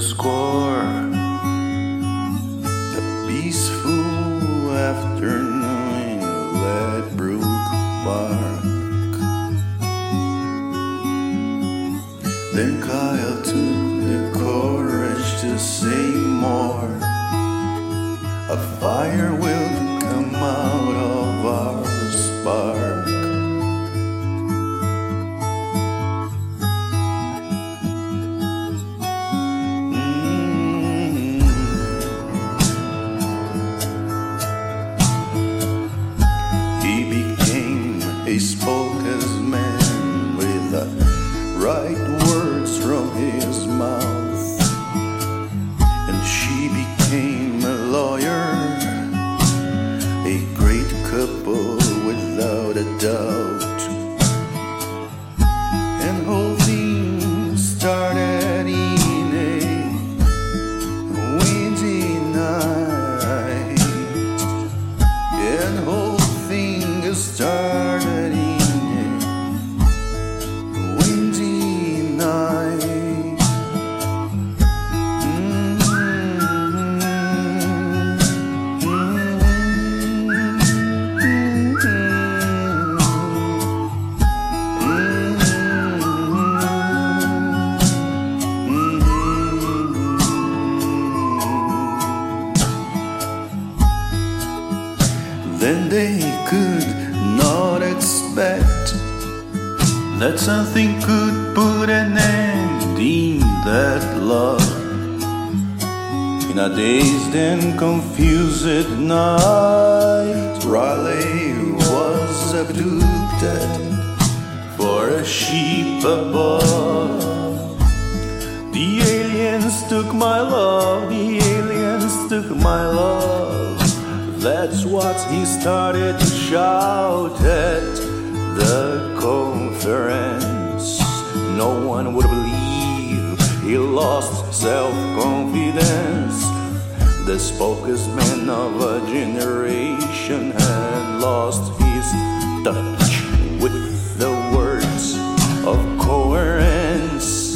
score. A peaceful afternoon in Ledbrook Park. Then Kyle took the courage to say more. A fire will became a man with the right words from his mouth. And she became a lawyer, a great couple without a doubt. Then they could not expect that something could put an end in that love. In a dazed and confused night, Riley was abducted for a sheep above. The aliens took my love, the aliens took my love. That's what he started to shout at the conference. No one would believe he lost self confidence. The spokesman of a generation had lost his touch with the words of coherence.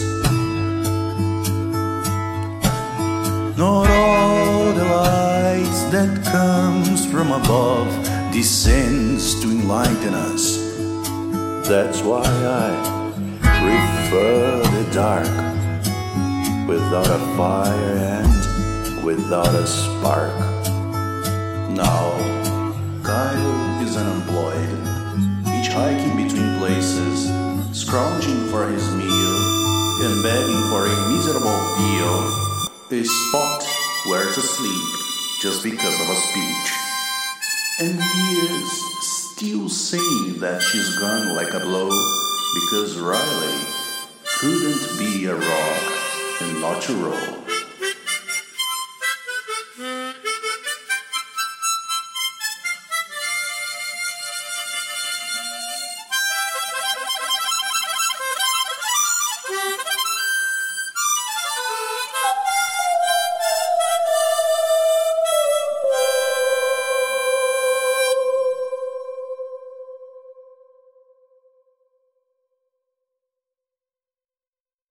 Not all the lights that above descends to enlighten us. That's why I prefer the dark without a fire and without a spark. Now, Kyle is unemployed, hitchhiking between places, scrounging for his meal, and begging for a miserable deal a spot where to sleep just because of a speech. And he is still saying that she's gone like a blow because Riley couldn't be a rock and not to roll.